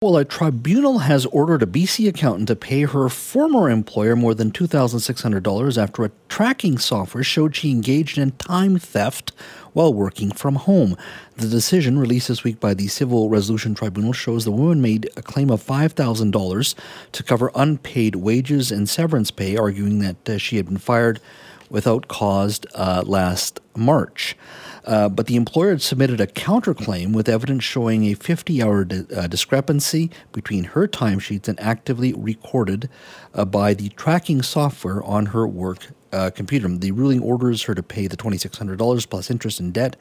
Well, a tribunal has ordered a BC accountant to pay her former employer more than $2,600 after a tracking software showed she engaged in time theft while working from home. The decision, released this week by the Civil Resolution Tribunal, shows the woman made a claim of $5,000 to cover unpaid wages and severance pay, arguing that uh, she had been fired without cause uh, last March. Uh, but the employer had submitted a counterclaim with evidence showing a 50 hour di- uh, discrepancy between her timesheets and actively recorded uh, by the tracking software on her work uh, computer. The ruling orders her to pay the $2,600 plus interest and debt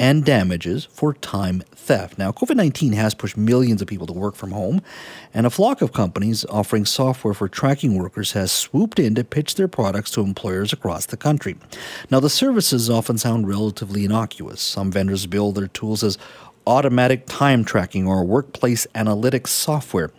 and damages for time theft. Now, COVID 19 has pushed millions of people to work from home, and a flock of companies offering software for tracking workers has swooped in to pitch their products to employers across the country. Now, the services often sound relatively innocuous. Some vendors bill their tools as automatic time tracking or workplace analytics software.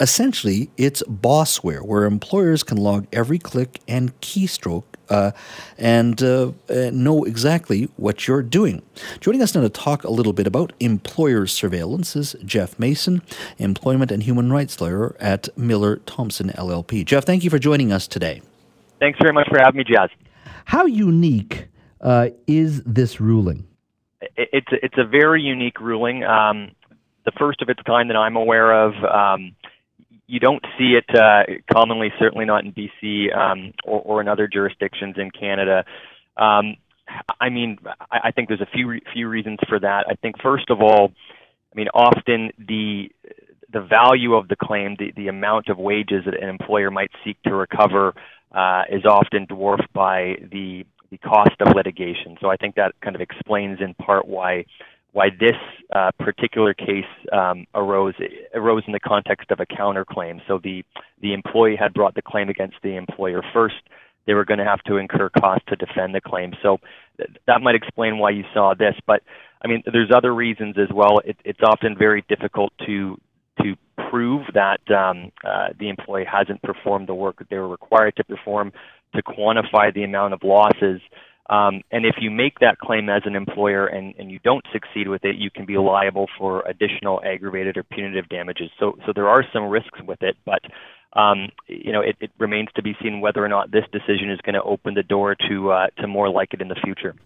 Essentially, it's bossware, where employers can log every click and keystroke uh, and uh, uh, know exactly what you're doing. Joining us now to talk a little bit about employer surveillance is Geoff Mason, employment and human rights lawyer at Miller Thomson LLP. Geoff, thank you for joining us today. Thanks very much for having me, Jazz. How unique uh, is this ruling? It's it's a very unique ruling, um, the first of its kind that I'm aware of. Um, you don't see it uh, commonly, certainly not in BC um, or, or in other jurisdictions in Canada. Um, I mean, I, I think there's a few few reasons for that. I think first of all, I mean, often the the value of the claim, the, the amount of wages that an employer might seek to recover, uh, is often dwarfed by the the cost of litigation. So I think that kind of explains in part why why this uh, particular case um, arose arose in the context of a counterclaim. So the the employee had brought the claim against the employer first. They were going to have to incur costs to defend the claim. So th- that might explain why you saw this. But I mean, there's other reasons as well. It, it's often very difficult to to prove that um, uh, the employee hasn't performed the work that they were required to perform, to quantify the amount of losses. Um, and if you make that claim as an employer and, and you don't succeed with it, you can be liable for additional aggravated or punitive damages. So, so there are some risks with it, but um, you know, it, it, remains to be seen whether or not this decision is going to open the door to uh, to more like it in the future.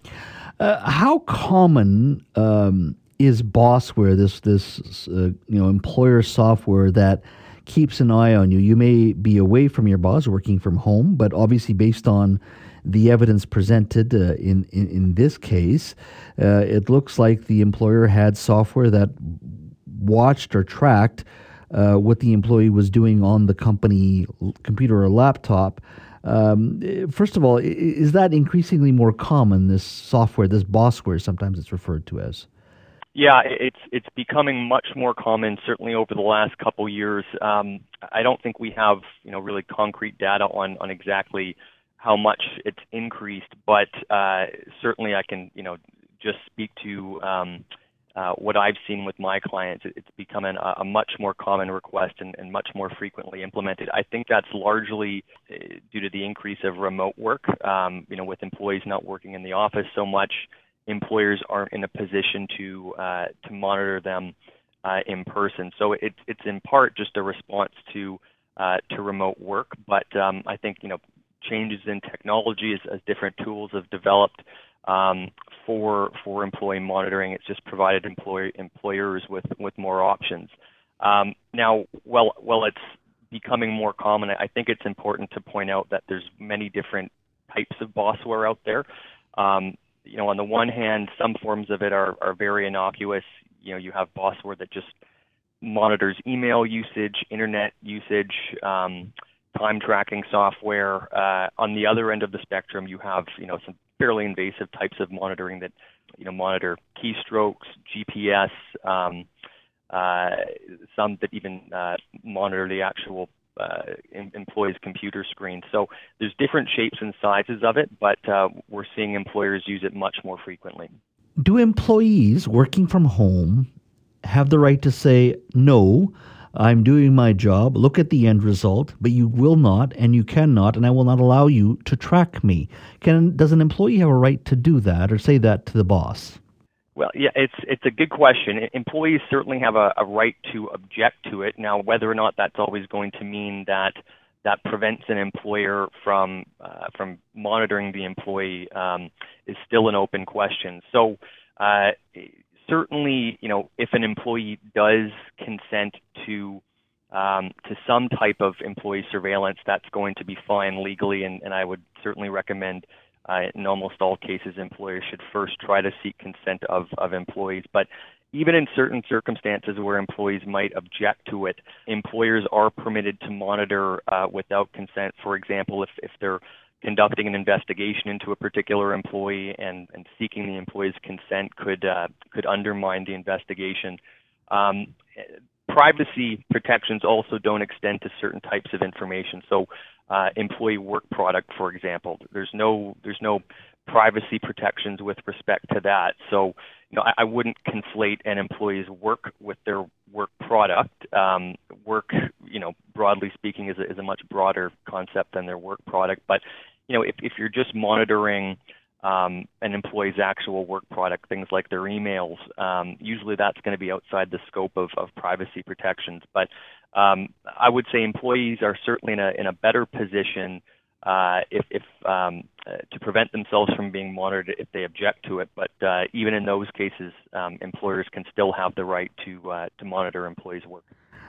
Uh, how common um, is Bossware, this this uh, you know employer software that keeps an eye on you? You may be away from your boss, working from home, but obviously based on the evidence presented uh, in, in, in this case, uh, it looks like the employer had software that watched or tracked uh, what the employee was doing on the company computer or laptop. Um, first of all, is that increasingly more common? This software, this bossware, sometimes it's referred to as. Yeah, it's it's becoming much more common. Certainly over the last couple years. Um, I don't think we have you know really concrete data on on exactly how much it's increased, but uh, certainly I can, you know, just speak to um, uh, what I've seen with my clients. It's becoming a, a much more common request and, and, much more frequently implemented. I think that's largely uh, due to the increase of remote work. Um, you know, with employees not working in the office so much, employers aren't in a position to uh, to monitor them uh, in person. So it's it's in part just a response to uh, to remote work, but um, I think you know changes in technology as, as different tools have developed um, for for employee monitoring. It's just provided employ, employers with with more options. Um, now, well, well, it's becoming more common. I think it's important to point out that there's many different types of bossware out there. Um, you know, on the one hand, some forms of it are, are very innocuous. You know, you have bossware that just monitors email usage, internet usage, um, time tracking software. Uh, on the other end of the spectrum, you have you know some fairly invasive types of monitoring that you know monitor keystrokes, GPS, um, uh, some that even uh, monitor the actual uh, employees' computer screens. So there's different shapes and sizes of it, but uh, we're seeing employers use it much more frequently. Do employees working from home have the right to say no? I'm doing my job. Look at the end result, but you will not and you cannot, and I will not allow you to track me. Can does an employee have a right to do that or say that to the boss? Well, yeah, it's it's a good question. Employees certainly have a, a right to object to it. Now, whether or not that's always going to mean that that prevents an employer from uh, from monitoring the employee um, is still an open question. So, uh, certainly, you know, if an employee does consent to um, to some type of employee surveillance, that's going to be fine legally, and, and I would certainly recommend in almost all cases, employers should first try to seek consent of, of employees. But even in certain circumstances where employees might object to it, employers are permitted to monitor uh, without consent. For example, if, if they're conducting an investigation into a particular employee and, and seeking the employee's consent could uh, could undermine the investigation. Um, privacy protections also don't extend to certain types of information. So uh, employee work product, for example. There's no there's no privacy protections with respect to that. So you know, I, I wouldn't conflate an employee's work with their work product. Um, work, you know, broadly speaking, is a, is a much broader concept than their work product. But you know, if, if you're just monitoring um, an employee's actual work product, things like their emails, um, usually that's going to be outside the scope of, of privacy protections. But um, I would say employees are certainly in a, in a better position uh, if, if um, uh, to prevent themselves from being monitored if they object to it. But uh, even in those cases, um, employers can still have the right to uh, to monitor employees' work.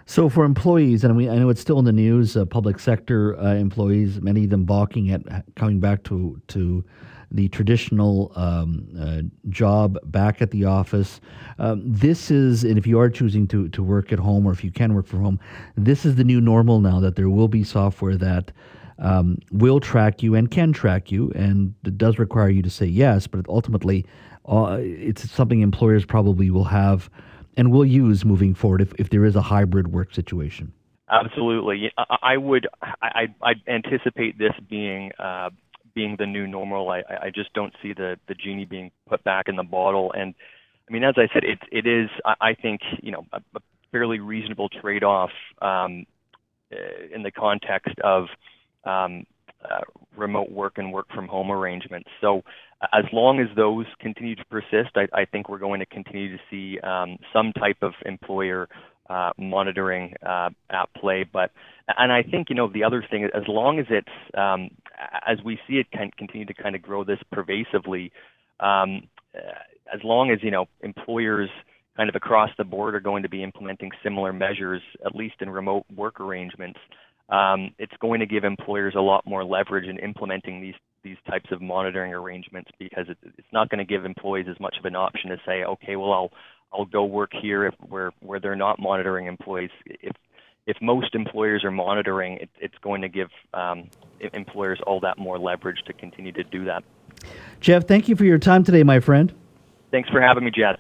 So for employees, and we, I know it's still in the news, uh, public sector uh, employees, many of them balking at coming back to to the traditional um, uh, job back at the office. Um, this is, and if you are choosing to, to work at home or if you can work from home, this is the new normal now that there will be software that um, will track you and can track you, and it does require you to say yes, but ultimately, uh, it's something employers probably will have and will use moving forward if, if there is a hybrid work situation. Absolutely, I would. I, I anticipate this being uh, being the new normal. I, I just don't see the, the genie being put back in the bottle. And I mean, as I said, it, it is, I, think, you know, a, a fairly reasonable trade off um, uh, in the context of um, uh, remote work and work from home arrangements. So, as long as those continue to persist, I, I think we're going to continue to see um, some type of employer uh, monitoring uh, at play. But and I think you know the other thing, as long as it's um, as we see it can continue to kind of grow this pervasively, um, as long as you know employers kind of across the board are going to be implementing similar measures, at least in remote work arrangements. Um, it's going to give employers a lot more leverage in implementing these these types of monitoring arrangements because it, it's not going to give employees as much of an option to say, okay, well I'll I'll go work here if, where where they're not monitoring employees. If if most employers are monitoring, it, it's going to give um, employers all that more leverage to continue to do that. Geoff, thank you for your time today, my friend. Thanks for having me, Jed.